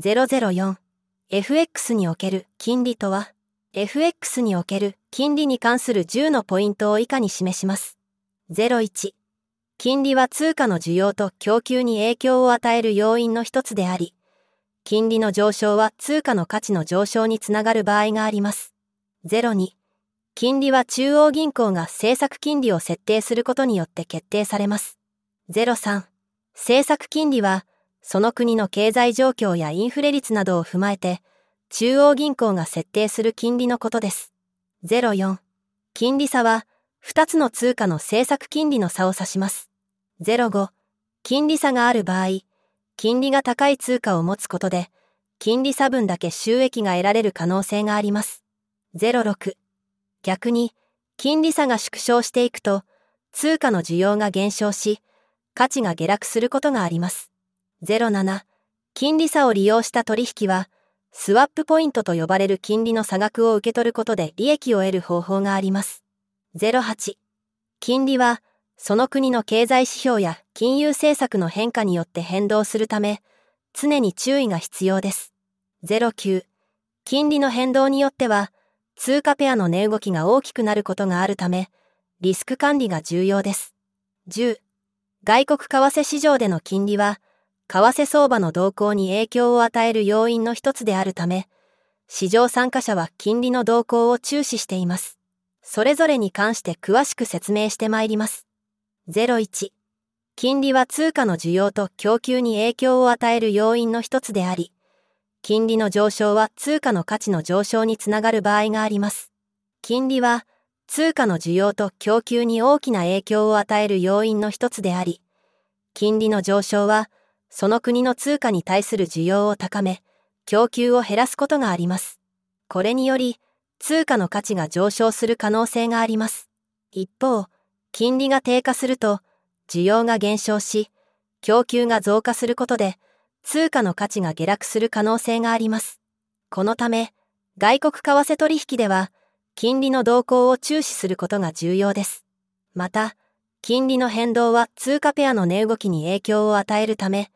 004FX における金利とは？FX における金利に関する10のポイントを以下に示します？01金利は通貨の需要と供給に影響を与える要因の一つであり、金利の上昇は通貨の価値の上昇につながる場合があります。02金利は中央銀行が政策金利を設定することによって決定されます。03政策金利はその国の経済状況やインフレ率などを踏まえて、中央銀行が設定する金利のことです。04金利差は2つの通貨の政策金利の差を指します。05金利差がある場合、金利が高い通貨を持つことで、金利差分だけ収益が得られる可能性があります。06逆に、金利差が縮小していくと、通貨の需要が減少し、価値が下落することがあります。07金利差を利用した取引は、スワップポイントと呼ばれる金利の差額を受け取ることで利益を得る方法があります。08金利は、その国の経済指標や金融政策の変化によって変動するため、常に注意が必要です。09金利の変動によっては、通貨ペアの値動きが大きくなることがあるため、リスク管理が重要です。10外国為替市場での金利は、為替相場の動向に影響を与える要因の一つであるため、市場参加者は金利の動向を注視しています。それぞれに関して詳しく説明してまいります。01金利は通貨の需要と供給に影響を与える要因の一つであり、金利の上昇は通貨の価値の上昇につながる場合があります。金利は通貨の需要と供給に大きな影響を与える要因の一つであり、金利の上昇はその国の通貨に対する需要を高め、供給を減らすことがあります。これにより、通貨の価値が上昇する可能性があります。一方、金利が低下すると、需要が減少し、供給が増加することで、通貨の価値が下落する可能性があります。このため、外国為替取引では、金利の動向を注視することが重要です。また、金利の変動は通貨ペアの値動きに影響を与えるため、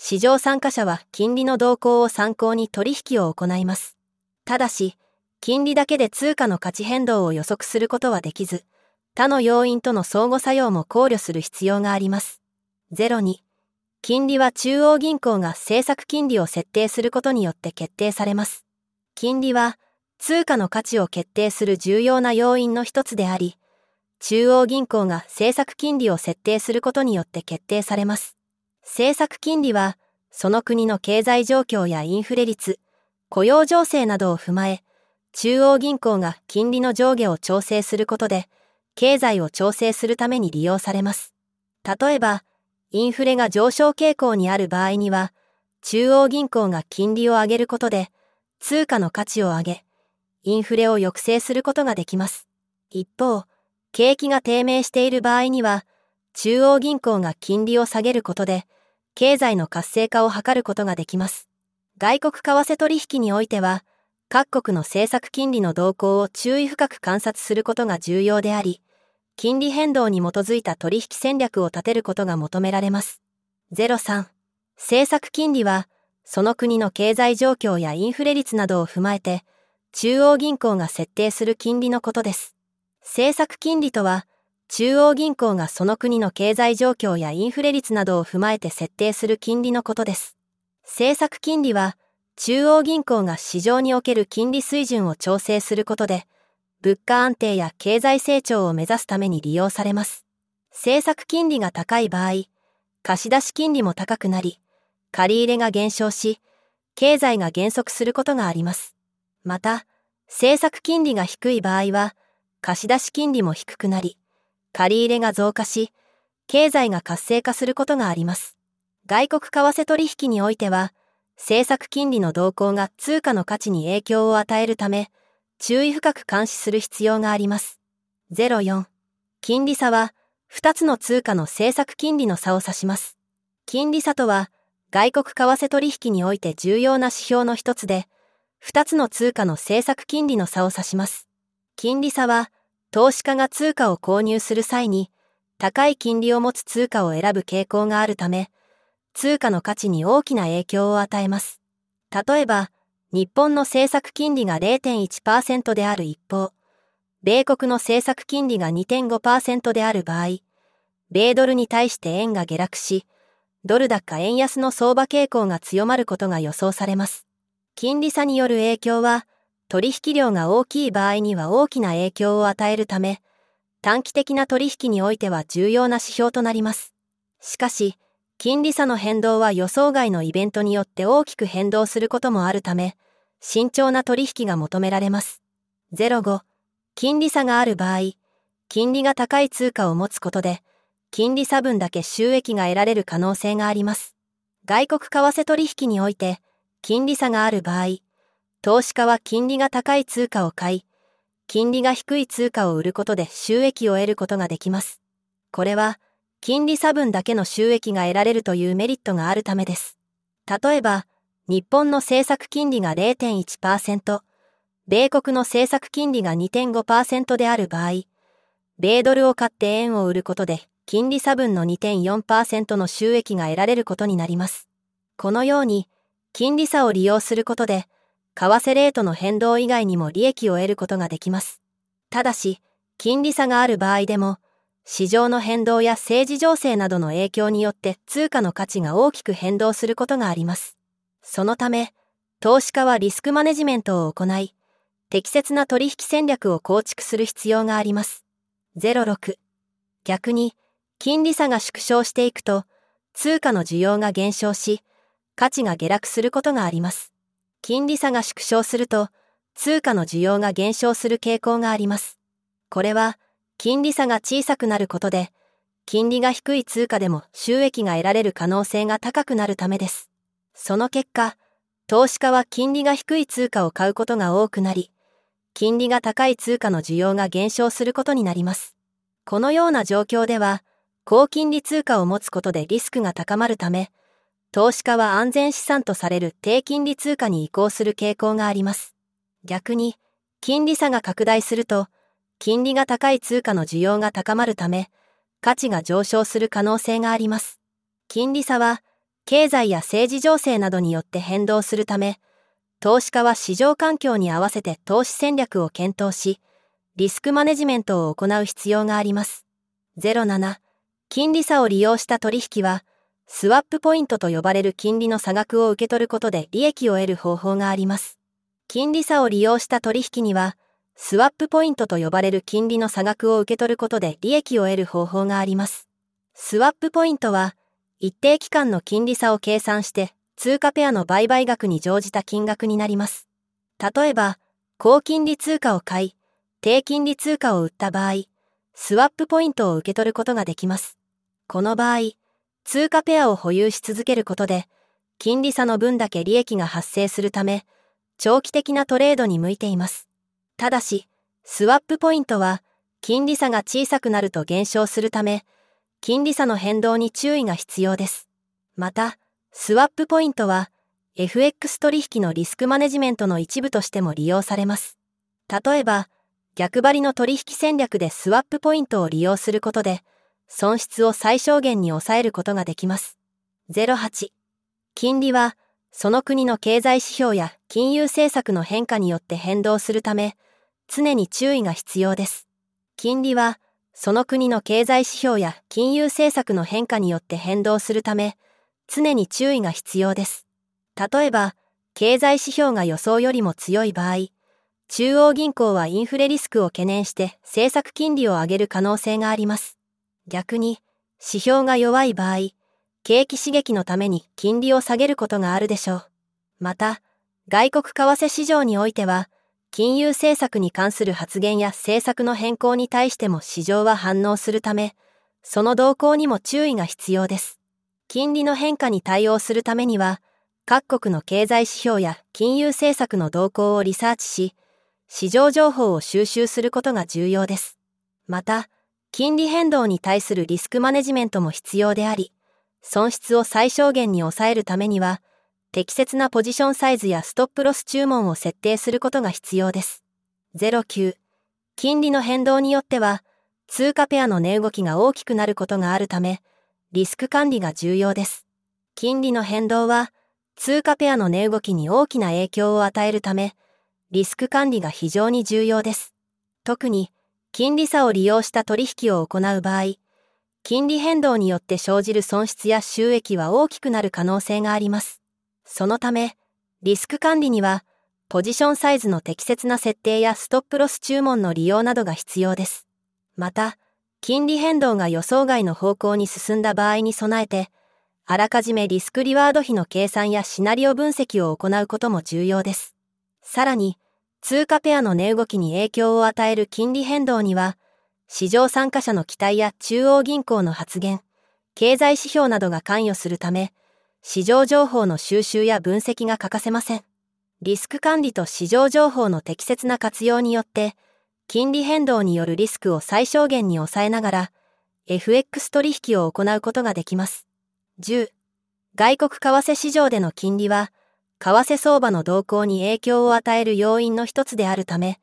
市場参加者は金利の動向を参考に取引を行います。ただし、金利だけで通貨の価値変動を予測することはできず、他の要因との相互作用も考慮する必要があります。02金利は中央銀行が政策金利を設定することによって決定されます。金利は通貨の価値を決定する重要な要因の一つであり、中央銀行が政策金利を設定することによって決定されます。政策金利は、その国の経済状況やインフレ率、雇用情勢などを踏まえ、中央銀行が金利の上下を調整することで、経済を調整するために利用されます。例えば、インフレが上昇傾向にある場合には、中央銀行が金利を上げることで、通貨の価値を上げ、インフレを抑制することができます。一方、景気が低迷している場合には、中央銀行が金利を下げることで、経済の活性化を図ることができます。外国為替取引においては、各国の政策金利の動向を注意深く観察することが重要であり、金利変動に基づいた取引戦略を立てることが求められます。03政策金利は、その国の経済状況やインフレ率などを踏まえて、中央銀行が設定する金利のことです。政策金利とは、中央銀行がその国の経済状況やインフレ率などを踏まえて設定する金利のことです。政策金利は、中央銀行が市場における金利水準を調整することで、物価安定や経済成長を目指すために利用されます。政策金利が高い場合、貸出金利も高くなり、借り入れが減少し、経済が減速することがあります。また、政策金利が低い場合は、貸出金利も低くなり、借り入れが増加し、経済が活性化することがあります。外国為替取引においては、政策金利の動向が通貨の価値に影響を与えるため、注意深く監視する必要があります。04金利差は、2つの通貨の政策金利の差を指します。金利差とは、外国為替取引において重要な指標の一つで、2つの通貨の政策金利の差を指します。金利差は、投資家が通貨を購入する際に、高い金利を持つ通貨を選ぶ傾向があるため、通貨の価値に大きな影響を与えます。例えば、日本の政策金利が0.1%である一方、米国の政策金利が2.5%である場合、米ドルに対して円が下落し、ドル高円安の相場傾向が強まることが予想されます。金利差による影響は、取引量が大きい場合には大きな影響を与えるため、短期的な取引においては重要な指標となります。しかし、金利差の変動は予想外のイベントによって大きく変動することもあるため、慎重な取引が求められます。05、金利差がある場合、金利が高い通貨を持つことで、金利差分だけ収益が得られる可能性があります。外国為替取引において、金利差がある場合、投資家は金利が高い通貨を買い、金利が低い通貨を売ることで収益を得ることができます。これは、金利差分だけの収益が得られるというメリットがあるためです。例えば、日本の政策金利が0.1%、米国の政策金利が2.5%である場合、米ドルを買って円を売ることで、金利差分の2.4%の収益が得られることになります。このように、金利差を利用することで、為替レートの変動以外にも利益を得ることができます。ただし、金利差がある場合でも、市場の変動や政治情勢などの影響によって通貨の価値が大きく変動することがあります。そのため、投資家はリスクマネジメントを行い、適切な取引戦略を構築する必要があります。06逆に、金利差が縮小していくと、通貨の需要が減少し、価値が下落することがあります。金利差が縮小すると、通貨の需要が減少する傾向があります。これは、金利差が小さくなることで、金利が低い通貨でも収益が得られる可能性が高くなるためです。その結果、投資家は金利が低い通貨を買うことが多くなり、金利が高い通貨の需要が減少することになります。このような状況では、高金利通貨を持つことでリスクが高まるため、投資家は安全資産とされる低金利通貨に移行する傾向があります。逆に、金利差が拡大すると、金利が高い通貨の需要が高まるため、価値が上昇する可能性があります。金利差は、経済や政治情勢などによって変動するため、投資家は市場環境に合わせて投資戦略を検討し、リスクマネジメントを行う必要があります。07、金利差を利用した取引は、スワップポイントと呼ばれる金利の差額を受け取ることで利益を得る方法があります。金利差を利用した取引には、スワップポイントと呼ばれる金利の差額を受け取ることで利益を得る方法があります。スワップポイントは、一定期間の金利差を計算して、通貨ペアの売買額に乗じた金額になります。例えば、高金利通貨を買い、低金利通貨を売った場合、スワップポイントを受け取ることができます。この場合、通貨ペアを保有し続けることで、金利差の分だけ利益が発生するため、長期的なトレードに向いています。ただし、スワップポイントは、金利差が小さくなると減少するため、金利差の変動に注意が必要です。また、スワップポイントは、FX 取引のリスクマネジメントの一部としても利用されます。例えば、逆張りの取引戦略でスワップポイントを利用することで、損失を最小限に抑えることができます。08金利はその国の経済指標や金融政策の変化によって変動するため常に注意が必要です。金利はその国の経済指標や金融政策の変化によって変動するため常に注意が必要です。例えば経済指標が予想よりも強い場合中央銀行はインフレリスクを懸念して政策金利を上げる可能性があります。逆に、指標が弱い場合、景気刺激のために金利を下げることがあるでしょう。また、外国為替市場においては、金融政策に関する発言や政策の変更に対しても市場は反応するため、その動向にも注意が必要です。金利の変化に対応するためには、各国の経済指標や金融政策の動向をリサーチし、市場情報を収集することが重要です。また、金利変動に対するリスクマネジメントも必要であり、損失を最小限に抑えるためには、適切なポジションサイズやストップロス注文を設定することが必要です。09金利の変動によっては、通貨ペアの値動きが大きくなることがあるため、リスク管理が重要です。金利の変動は、通貨ペアの値動きに大きな影響を与えるため、リスク管理が非常に重要です。特に、金利差を利用した取引を行う場合、金利変動によって生じる損失や収益は大きくなる可能性があります。そのため、リスク管理には、ポジションサイズの適切な設定やストップロス注文の利用などが必要です。また、金利変動が予想外の方向に進んだ場合に備えて、あらかじめリスクリワード比の計算やシナリオ分析を行うことも重要です。さらに、通貨ペアの値動きに影響を与える金利変動には、市場参加者の期待や中央銀行の発言、経済指標などが関与するため、市場情報の収集や分析が欠かせません。リスク管理と市場情報の適切な活用によって、金利変動によるリスクを最小限に抑えながら、FX 取引を行うことができます。10. 外国為替市場での金利は、為替相場の動向に影響を与える要因の一つであるため、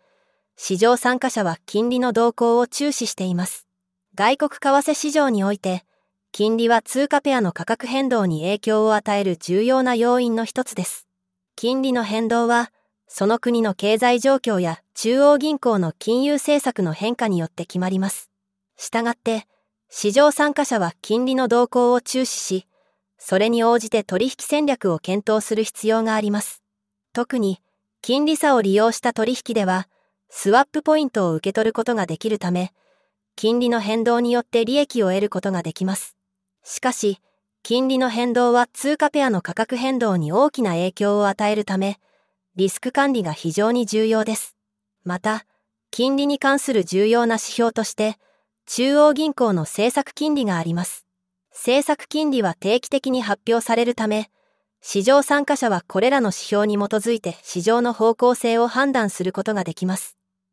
市場参加者は金利の動向を注視しています。外国為替市場において、金利は通貨ペアの価格変動に影響を与える重要な要因の一つです。金利の変動は、その国の経済状況や中央銀行の金融政策の変化によって決まります。したがって、市場参加者は金利の動向を注視し、それに応じて取引戦略を検討する必要があります。特に、金利差を利用した取引では、スワップポイントを受け取ることができるため、金利の変動によって利益を得ることができます。しかし、金利の変動は通貨ペアの価格変動に大きな影響を与えるため、リスク管理が非常に重要です。また、金利に関する重要な指標として、中央銀行の政策金利があります。政策金利は定期的に発表されるため、市場参加者はこれらの指標に基づいて市場の方向性を判断することができます。